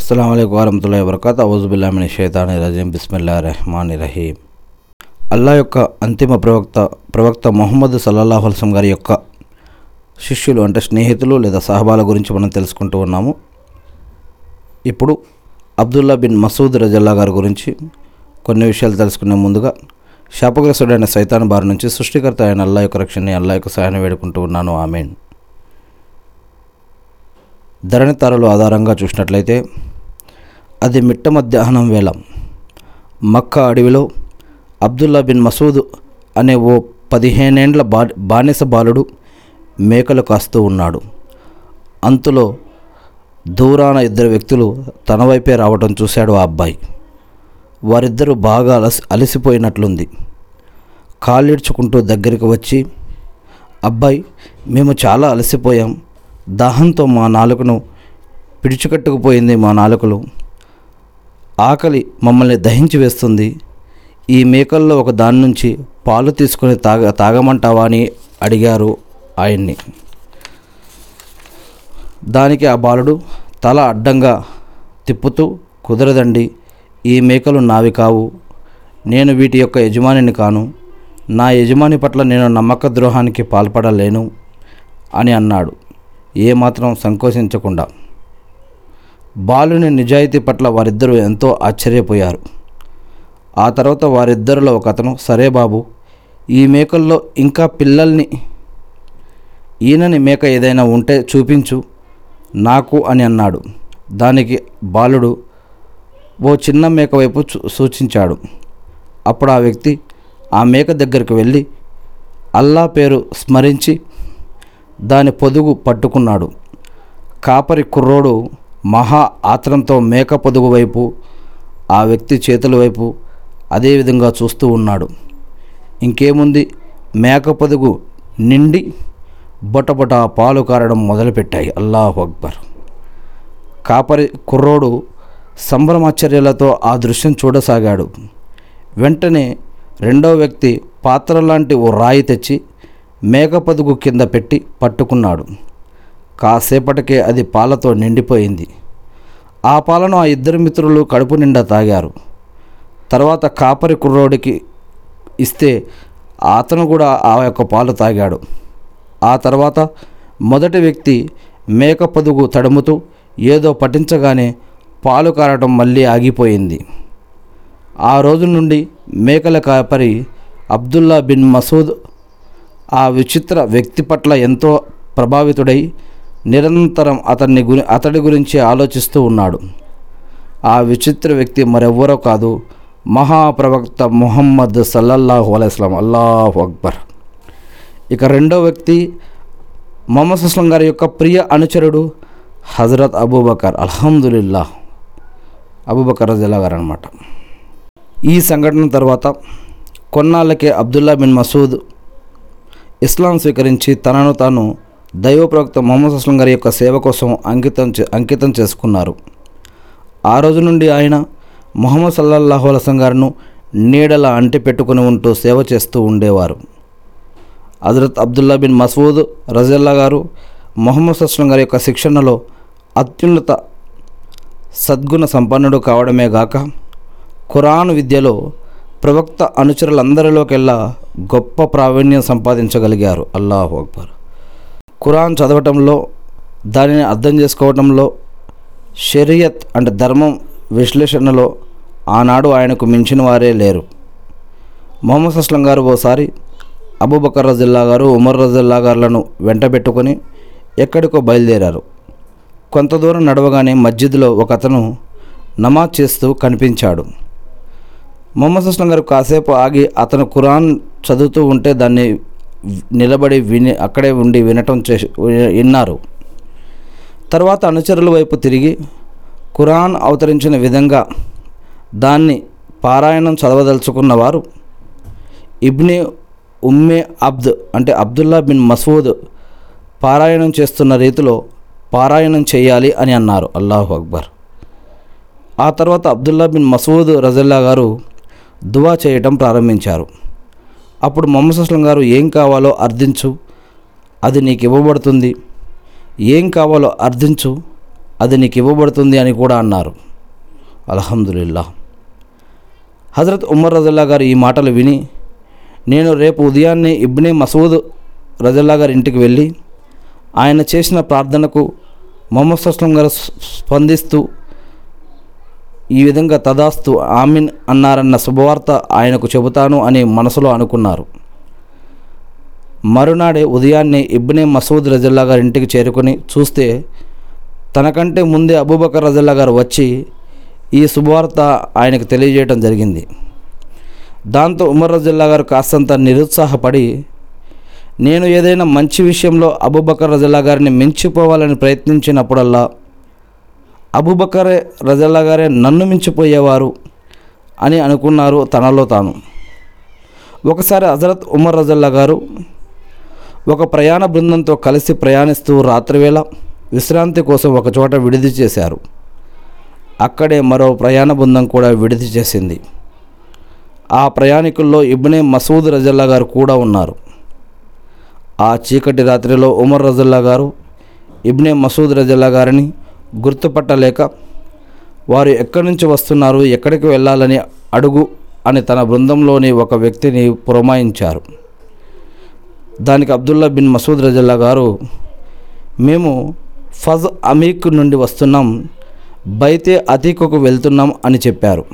అస్సలం అయికు వరహతుల్లా వరకత్ అవుజుబుల్లామిని షైతాని రజీం బిస్మిల్లా రెహమాన్ రహీం అల్లా యొక్క అంతిమ ప్రవక్త ప్రవక్త మొహమ్మద్ సల్లల్లాహు అల్సం గారి యొక్క శిష్యులు అంటే స్నేహితులు లేదా సహబాల గురించి మనం తెలుసుకుంటూ ఉన్నాము. ఇప్పుడు అబ్దుల్లా బిన్ మసూద్ రజల్లా గారి గురించి కొన్ని విషయాలు తెలుసుకునే ముందుగా శాపగ్రస్తుడైన సైతాన్ బారి నుంచి సృష్టికర్త అయిన అల్లా యొక్క రక్షణని అల్లా యొక్క సహాయాన్ని వేడుకుంటూ ఉన్నాను. ఆమెన్. ధరణితారలు ఆధారంగా చూసినట్లయితే అది మిట్ట మధ్యాహ్నం వేళ. మక్కా అడవిలో అబ్దుల్లా బిన్ మసూద్ అనే ఓ పదిహేనేండ్ల బా బానిస బాలుడు మేకలు కాస్తూ ఉన్నాడు. అంతలో దూరాన ఇద్దరు వ్యక్తులు తన వైపే రావటం చూశాడు ఆ అబ్బాయి. వారిద్దరూ బాగా అలసి అలసిపోయినట్లుంది. కాళ్ళిడ్చుకుంటూ దగ్గరికి వచ్చి అబ్బాయి మేము చాలా అలసిపోయాం. దాహంతో మా నాలుకను పిడిచికట్టుకుపోయింది మా నాలుకలు. ఆకలి మమ్మల్ని దహించి వేస్తుంది. ఈ మేకల్లో ఒక దాని నుంచి పాలు తీసుకొని తాగ తాగమంటావా అని అడిగారు ఆయన్ని. దానికి ఆ బాలుడు తల అడ్డంగా తిప్పుతూ కుదరదండి ఈ మేకలు నావి కావు. నేను వీటి యొక్క యజమానిని కాను. నా యజమాని పట్ల నేను నమ్మక ద్రోహానికి పాల్పడలేను అని అన్నాడు. ఏమాత్రం సంకోచించకుండా. బాలుని నిజాయితీ పట్ల వారిద్దరూ ఎంతో ఆశ్చర్యపోయారు. ఆ తర్వాత వారిద్దరిలో ఒక అతను సరే బాబు ఈ మేకల్లో ఇంకా పిల్లల్ని ఈయనని మేక ఏదైనా ఉంటే చూపించు నాకు అని అన్నాడు. దానికి బాలుడు ఓ చిన్న మేక వైపు చూ- సూచించాడు. అప్పుడు ఆ వ్యక్తి ఆ మేక దగ్గరికి వెళ్ళి అల్లా పేరు స్మరించి దాని పొదుగు పట్టుకున్నాడు. కాపరి కుర్రోడు మహా ఆత్రంతో మేక పొదుగు వైపు ఆ వ్యక్తి చేతుల వైపు అదేవిధంగా చూస్తూ ఉన్నాడు. ఇంకేముంది? మేక పొదుగు నిండి బొటబొట పాలు కారడం మొదలుపెట్టాయి. అల్లాహు అక్బర్. కాపరి కుర్రోడు సంభ్రమాశ్చర్యాలతో ఆ దృశ్యం చూడసాగాడు. వెంటనే రెండో వ్యక్తి పాత్ర లాంటి ఓ రాయి తెచ్చి మేకపదుగు కింద పెట్టి పట్టుకున్నాడు. కాసేపటికే అది పాలతో నిండిపోయింది. ఆ పాలను ఆ ఇద్దరు మిత్రులు కడుపు నిండా తాగారు. తర్వాత కాపరి కుర్రోడికి ఇస్తే అతను కూడా ఆ యొక్క పాలు తాగాడు. ఆ తర్వాత మొదటి వ్యక్తి మేక పొదుగు తడుముతూ ఏదో పఠించగానే పాలు కారటం మళ్ళీ ఆగిపోయింది. ఆ రోజు నుండి మేకల కాపరి అబ్దుల్లా బిన్ మసూద్ ఆ విచిత్ర వ్యక్తి పట్ల ఎంతో ప్రభావితుడై నిరంతరం అతన్ని గురి అతడి గురించి ఆలోచిస్తూ ఉన్నాడు. ఆ విచిత్ర వ్యక్తి మరెవ్వరో కాదు మహాప్రవక్త మొహమ్మద్ సల్లల్లాహు అలైస్లాం అల్లాహు అక్బర్. ఇక రెండో వ్యక్తి మొహమ్మద్ అస్లం గారి యొక్క ప్రియ అనుచరుడు హజరత్ అబూబకర్ అల్హమ్దుల్లా అబూబకర్ రజిల్లా గారు అనమాట ఈ సంఘటన తర్వాత కొన్నాళ్ళకే అబ్దుల్లా బిన్ మసూద్ ఇస్లాం స్వీకరించి తనను తాను దైవ ప్రవక్త మొహమ్మద్ అస్లం గారి యొక్క సేవ కోసం అంకితం చే అంకితం చేసుకున్నారు. ఆ రోజు నుండి ఆయన మొహమ్మద్ సల్లల్లాహు అలసం గారును నీడల అంటి పెట్టుకుని ఉంటూ సేవ చేస్తూ ఉండేవారు. హజరత్ అబ్దుల్లా బిన్ మసూద్ రజల్లా గారు మొహమ్మద్ అస్లం గారి యొక్క శిక్షణలో అత్యున్నత సద్గుణ సంపన్నుడు కావడమే గాక ఖురాన్ విద్యలో ప్రవక్త అనుచరులందరిలోకెల్లా గొప్ప ప్రావీణ్యం సంపాదించగలిగారు. అల్లాహు అక్బర్. ఖురాన్ చదవటంలో దానిని అర్థం చేసుకోవటంలో షరియత్ అంటే ధర్మం విశ్లేషణలో ఆనాడు ఆయనకు మించిన వారే లేరు. మొహమ్మద్ అస్లం గారు ఓసారి అబూబకర్ రజిల్లా గారు ఉమర్ రజిల్లా గారులను వెంటబెట్టుకొని ఎక్కడికో బయలుదేరారు. కొంత దూరం నడవగానే మస్జిద్లో ఒక అతను నమాజ్ చేస్తూ కనిపించాడు. మొహమ్మద్ అస్లం గారు కాసేపు ఆగి అతను ఖురాన్ చదువుతూ ఉంటే దాన్ని నిలబడి విని అక్కడే ఉండి వినటం చేసి విన్నారు. తర్వాత అనుచరుల వైపు తిరిగి ఖురాన్ అవతరించిన విధంగా దాన్ని పారాయణం చదవదలుచుకున్న వారు ఇబ్ని ఉమ్మే అబ్ద్ అంటే అబ్దుల్లా బిన్ మసూద్ పారాయణం చేస్తున్న రీతిలో పారాయణం చేయాలి అని అన్నారు. అల్లాహు అక్బర్. ఆ తర్వాత అబ్దుల్లా బిన్ మసూద్ రజల్లా గారు దువా చేయటం ప్రారంభించారు. అప్పుడు మొహమ్మద్ అస్లం గారు ఏం కావాలో అర్థించు అది నీకు ఇవ్వబడుతుంది. ఏం కావాలో అర్థించు అది నీకు ఇవ్వబడుతుంది అని కూడా అన్నారు. అల్హమ్దులిల్లా. హజరత్ ఉమర్ రజల్లా గారు ఈ మాటలు విని నేను రేపు ఉదయాన్నే ఇబ్నే మసూద్ రజల్లా గారి ఇంటికి వెళ్ళి ఆయన చేసిన ప్రార్థనకు మొహమ్మద్ సస్లం గారు స్పందిస్తూ ఈ విధంగా తదాస్తు ఆమిన్ అన్నారన్న శుభవార్త ఆయనకు చెబుతాను అని మనసులో అనుకున్నారు. మరునాడే ఉదయాన్నే ఇబ్నే మసూద్ రజల్లా గారి ఇంటికి చేరుకొని చూస్తే తనకంటే ముందే అబూబకర్ రజల్లా గారు వచ్చి ఈ శుభవార్త ఆయనకు తెలియజేయడం జరిగింది. దాంతో ఉమర్ రజల్లా గారు కాస్తంత నిరుత్సాహపడి నేను ఏదైనా మంచి విషయంలో అబూబకర్ రజల్లా గారిని మించిపోవాలని ప్రయత్నించినప్పుడల్లా అబూబకరే రజల్లా గారే నన్ను మించిపోయేవారు అని అనుకున్నారు తనలో తాను. ఒకసారి హజరత్ ఉమర్ రజల్లా గారు ఒక ప్రయాణ బృందంతో కలిసి ప్రయాణిస్తూ రాత్రివేళ విశ్రాంతి కోసం ఒకచోట విడిది చేశారు. అక్కడే మరో ప్రయాణ బృందం కూడా విడిది చేసింది. ఆ ప్రయాణికుల్లో ఇబ్నే మసూద్ రజల్లా గారు కూడా ఉన్నారు. ఆ చీకటి రాత్రిలో ఉమర్ రజల్లా గారు ఇబ్నే మసూద్ రజల్లా గారిని గుర్తుపట్టలేక వారు ఎక్కడి నుంచి వస్తున్నారు ఎక్కడికి వెళ్ళాలని అడుగు అని తన బృందంలోని ఒక వ్యక్తిని పురమాయించారు. దానికి అబ్దుల్లా బిన్ మసూద్ రజల్లా గారు మేము ఫజ్ అమీక్ నుండి వస్తున్నాం బైతే అతీకుకు వెళ్తున్నాం అని చెప్పారు.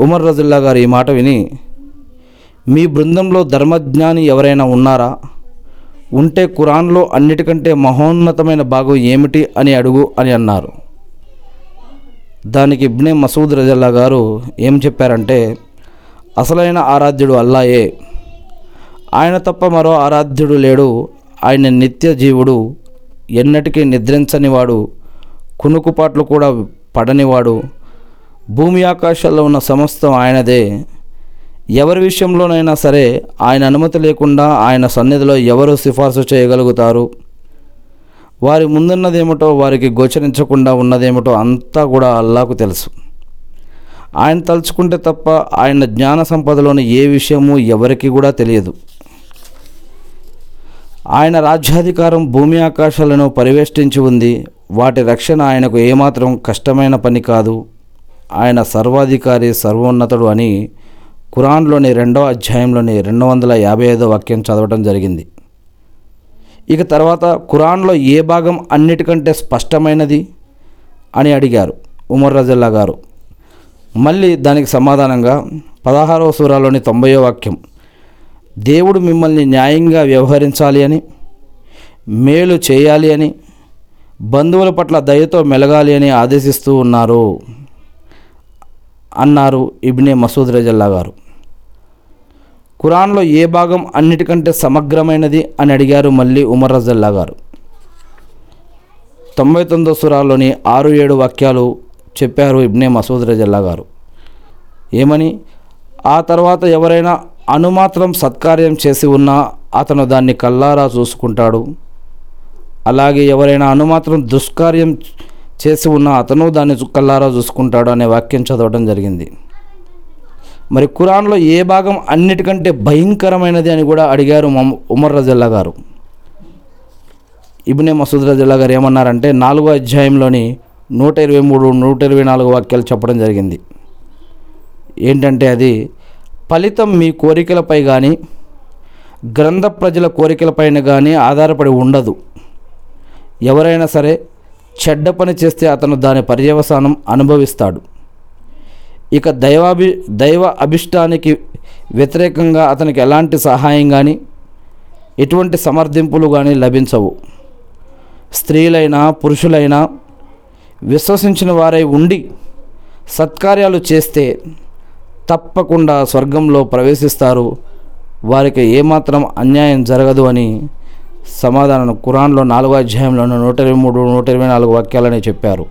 ఉమర్ రజుల్లా గారు ఈ మాట విని మీ బృందంలో ధర్మజ్ఞాని ఎవరైనా ఉన్నారా? ఉంటే ఖురాన్లో అన్నిటికంటే మహోన్నతమైన భాగం ఏమిటి అని అడుగు అని అన్నారు. దానికి ఇబ్నే మసూద్ రజల్లా గారు ఏం చెప్పారంటే అసలైన ఆరాధ్యుడు అల్లాయే ఆయన తప్ప మరో ఆరాధ్యుడు లేడు ఆయన నిత్య జీవుడు ఎన్నటికీ నిద్రించనివాడు కునుకుపాట్లు కూడా పడనివాడు భూమి ఆకాశాల్లో ఉన్న సమస్తం ఆయనదే ఎవరి విషయంలోనైనా సరే ఆయన అనుమతి లేకుండా ఆయన సన్నిధిలో ఎవరు సిఫార్సు చేయగలుగుతారు? వారి ముందున్నదేమిటో వారికి గోచరించకుండా ఉన్నదేమిటో అంతా కూడా అల్లాకు తెలుసు. ఆయన తలుచుకుంటే తప్ప ఆయన జ్ఞాన సంపదలోని ఏ విషయము ఎవరికి కూడా తెలియదు. ఆయన రాజ్యాధికారం భూమి ఆకాశాలను పరివేష్టించి ఉంది. వాటి రక్షణ ఆయనకు ఏమాత్రం కష్టమైన పని కాదు. ఆయన సర్వాధికారి సర్వోన్నతుడు అని ఖురాన్లోని రెండవ అధ్యాయంలోని రెండు వందల యాభై ఐదో వాక్యం చదవటం జరిగింది. ఇక తర్వాత ఖురాన్లో ఏ భాగం అన్నిటికంటే స్పష్టమైనది అని అడిగారు ఉమర్ రజల్లా గారు. మళ్ళీ దానికి సమాధానంగా పదహారవ సూరాలోని తొంభయో వాక్యం దేవుడు మిమ్మల్ని న్యాయంగా వ్యవహరించాలి అని మేలు చేయాలి అని బంధువుల పట్ల దయతో మెలగాలి అని ఆదేశిస్తూ ఉన్నారు అన్నారు ఇబ్నే మసూద్ రజల్లా గారు. ఖురాన్లో ఏ భాగం అన్నిటికంటే సమగ్రమైనది అని అడిగారు మళ్ళీ ఉమర్ రజల్లా గారు. తొంభై తొమ్మిదో సురాల్లోని ఆరు ఏడు వాక్యాలు చెప్పారు ఇబ్నే మసూద్ రజల్లా గారు. ఏమని? ఆ తర్వాత ఎవరైనా అనుమాత్రం సత్కార్యం చేసి ఉన్నా అతను దాన్ని కల్లారా చూసుకుంటాడు. అలాగే ఎవరైనా అనుమాత్రం దుష్కార్యం చేసి ఉన్నా అతను దాన్ని కల్లారా చూసుకుంటాడు అనే వాక్యం చదవడం జరిగింది. మరి ఖురాన్లో ఏ భాగం అన్నిటికంటే భయంకరమైనది అని కూడా అడిగారు ఉమర్ రజల్లా గారు. ఇబ్నే మసూద్ రజల్లా గారు ఏమన్నారంటే నాలుగో అధ్యాయంలోని నూట ఇరవై మూడు నూట ఇరవై నాలుగు వాక్యాలు చెప్పడం జరిగింది. ఏంటంటే అది ఫలితం మీ కోరికలపై కానీ గ్రంథ ప్రజల కోరికలపైన కానీ ఆధారపడి ఉండదు. ఎవరైనా సరే చెడ్డ పని చేస్తే అతను దాని పర్యవసానం అనుభవిస్తాడు. ఇక దైవాభి దైవ అభిష్టానికి వ్యతిరేకంగా అతనికి ఎలాంటి సహాయం కానీ ఎటువంటి సమర్థింపులు కానీ లభించవు. స్త్రీలైనా పురుషులైనా విశ్వసించిన వారై ఉండి సత్కార్యాలు చేస్తే తప్పకుండా స్వర్గంలో ప్రవేశిస్తారు. వారికి ఏమాత్రం అన్యాయం జరగదు అని సమాధానం కురాన్లో నాలుగో అధ్యాయంలోనూ నూట ఇరవై మూడు నూట ఇరవై నాలుగు వాక్యాలని చెప్పారు.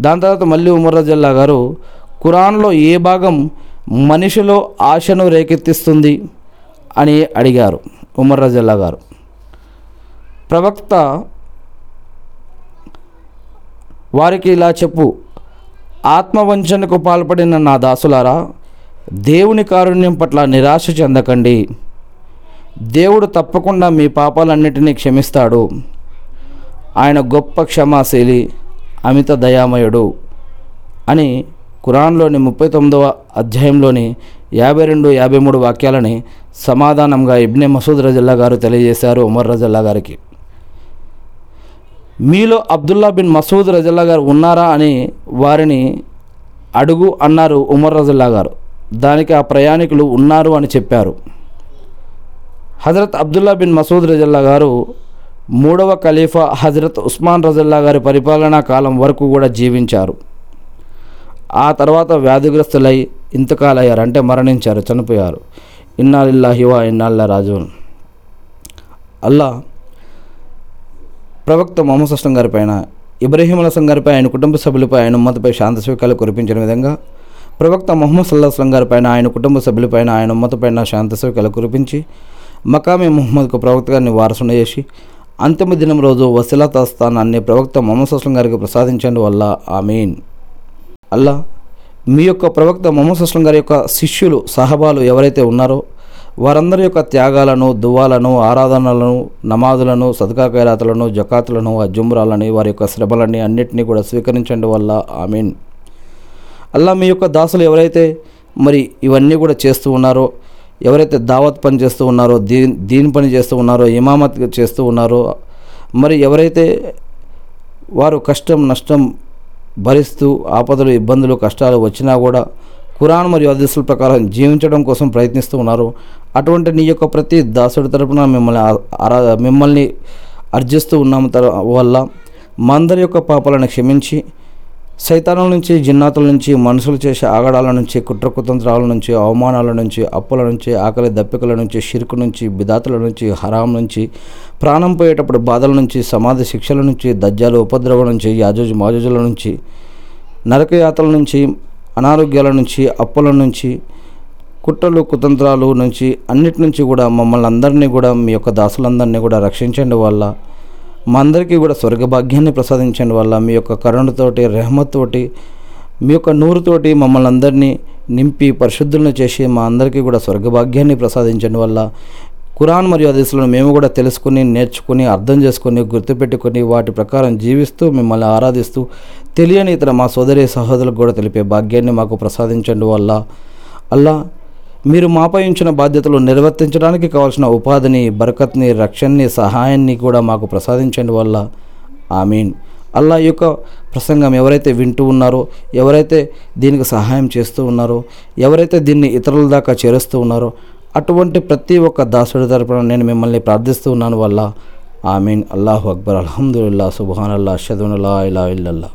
దాని తర్వాత మళ్ళీ ఉమర్రజల్లా గారు ఖురాన్లో ఏ భాగం మనిషిలో ఆశను రేకెత్తిస్తుంది అని అడిగారు ఉమర్ రజల్లా గారు. ప్రవక్త వారికి ఇలా చెప్పు ఆత్మవంచనకు పాల్పడిన నా దాసులారా దేవుని కారుణ్యం పట్ల నిరాశ చెందకండి. దేవుడు తప్పకుండా మీ పాపాలన్నిటినీ క్షమిస్తాడు. ఆయన గొప్ప క్షమాశీలి అమిత దయామయుడు అని ఖురాన్లోని ముప్పై తొమ్మిదవ అధ్యాయంలోని యాభై రెండు యాభై మూడు వాక్యాలని సమాధానంగా ఇబ్నే మసూద్ రజల్లా గారు తెలియజేశారు ఉమర్ రజల్లా గారికి. మీలో అబ్దుల్లా బిన్ మసూద్ రజల్లా గారు ఉన్నారా అని వారిని అడుగు అన్నారు ఉమర్ రజల్లా గారు. దానికి ఆ ప్రయాణికులు ఉన్నారు అని చెప్పారు. హజరత్ అబ్దుల్లా బిన్ మసూద్ రజల్లా గారు మూడవ ఖలీఫా హజరత్ ఉస్మాన్ రజల్లా గారి పరిపాలనా కాలం వరకు కూడా జీవించారు. ఆ తర్వాత వ్యాధిగ్రస్తులై ఇంతకాలయ్యారు అంటే మరణించారు చనిపోయారు. ఇన్నాళ్ళిల్లా హివా ఇన్నాళ్ళ రాజు అల్లా ప్రవక్త మొహమ్మద్ సస్లం గారి పైన ఇబ్రహీం అలసం గారిపై ఆయన కుటుంబ సభ్యులపై ఆయన ఉమ్మతిపై శాంత స్వీకారాలు కురిపించిన విధంగా ప్రవక్త మొహమ్మద్ సల్లాహస్లం గారిపైన ఆయన కుటుంబ సభ్యులపైన ఆయన ఉమ్మతపైన శాంత స్వీకారాలు కురిపించి మకామి మొహమ్మద్కు ప్రవక్త గారిని వారసును చేసి అంతిమ దినం రోజు వసిలత స్థానాన్ని ప్రవక్త మొహమ్మద్ సస్లం గారికి ప్రసాదించడం వల్ల ఆమీన్. అల్లా మీ యొక్క ప్రవక్త మొహమ్మద్ అస్లం గారి యొక్క శిష్యులు సహబాలు ఎవరైతే ఉన్నారో వారందరి యొక్క త్యాగాలను దువాలను ఆరాధనలను నమాజులను సదకా ఖైరాతులను జకాతులను అజుమ్రాలని వారి యొక్క శ్రమలని అన్నిటినీ కూడా స్వీకరించండి వల్ల ఆమీన్. అల్లా మీ యొక్క దాసులు ఎవరైతే మరి ఇవన్నీ కూడా చేస్తూ ఉన్నారో ఎవరైతే దావత్ పని చేస్తూ ఉన్నారో దీన్ దీని పని చేస్తూ ఉన్నారో ఇమామత్ చేస్తూ ఉన్నారో మరి ఎవరైతే వారు కష్టం నష్టం భరిస్తూ ఆపదలు ఇబ్బందులు కష్టాలు వచ్చినా కూడా ఖురాన్ మరియు హదీసుల ప్రకారం జీవించడం కోసం ప్రయత్నిస్తూ ఉన్నారు. అటువంటి నీ యొక్క ప్రతి దాసుడి తరపున మిమ్మల్ని మిమ్మల్ని అర్జిస్తూ ఉన్నాము తర వల్ల మా అందరి యొక్క పాపాలను క్షమించి సైతానం నుంచి జిన్నాతుల నుంచి మనుషులు చేసే ఆగడాల నుంచి కుట్ర కుతంత్రాల నుంచి అవమానాల నుంచి అప్పుల నుంచి ఆకలి దప్పికల నుంచి షిరుకు నుంచి బిదాతుల నుంచి హరాం నుంచి ప్రాణం పోయేటప్పుడు బాధల నుంచి సమాధి శిక్షల నుంచి దజ్జాలు ఉపద్రవం నుంచి యాజోజు మాజోజుల నుంచి నరకయాతల నుంచి అనారోగ్యాల నుంచి అప్పుల నుంచి కుట్రలు కుతంత్రాలు నుంచి అన్నిటి నుంచి కూడా మమ్మల్ని అందరినీ కూడా మీ యొక్క దాసులందరినీ కూడా రక్షించండి వల్ల మా అందరికీ కూడా స్వర్గభాగ్యాన్ని ప్రసాదించండి వల్ల మీ యొక్క కరుణతోటి రెహమత్తోటి మీ యొక్క నూరుతోటి మమ్మల్ని అందరినీ నింపి పరిశుద్ధులను చేసి మా అందరికీ కూడా స్వర్గభాగ్యాన్ని ప్రసాదించండి వల్ల ఖురాన్ మరియు అదేశాలను మేము కూడా తెలుసుకుని నేర్చుకుని అర్థం చేసుకుని గుర్తుపెట్టుకొని వాటి ప్రకారం జీవిస్తూ మిమ్మల్ని ఆరాధిస్తూ తెలియని ఇతర మా సోదరి సహోదరులకు కూడా తెలిపే భాగ్యాన్ని మాకు ప్రసాదించండి వల్ల. అల్లా మీరు మాపై ఉంచిన బాధ్యతలు నిర్వర్తించడానికి కావాల్సిన ఉపాధిని బరకత్ని రక్షణని సహాయాన్ని కూడా మాకు ప్రసాదించండి వల్ల. ఆమీన్. అల్లా యొక్క ప్రసంగం ఎవరైతే వింటూ ఉన్నారో ఎవరైతే దీనికి సహాయం చేస్తూ ఉన్నారో ఎవరైతే దీన్ని ఇతరుల దాకా చేరుస్తూ ఉన్నారో అటువంటి ప్రతి ఒక్క దాసుడి తరపున నేను మిమ్మల్ని ప్రార్థిస్తూ ఉన్నాను వల్ల. ఆమీన్. అల్లాహు అక్బర్. అల్హమ్దుల్లా సుబాన్ అల్లా షదున్ అల్లా ఇలా ఇల్లల్లా.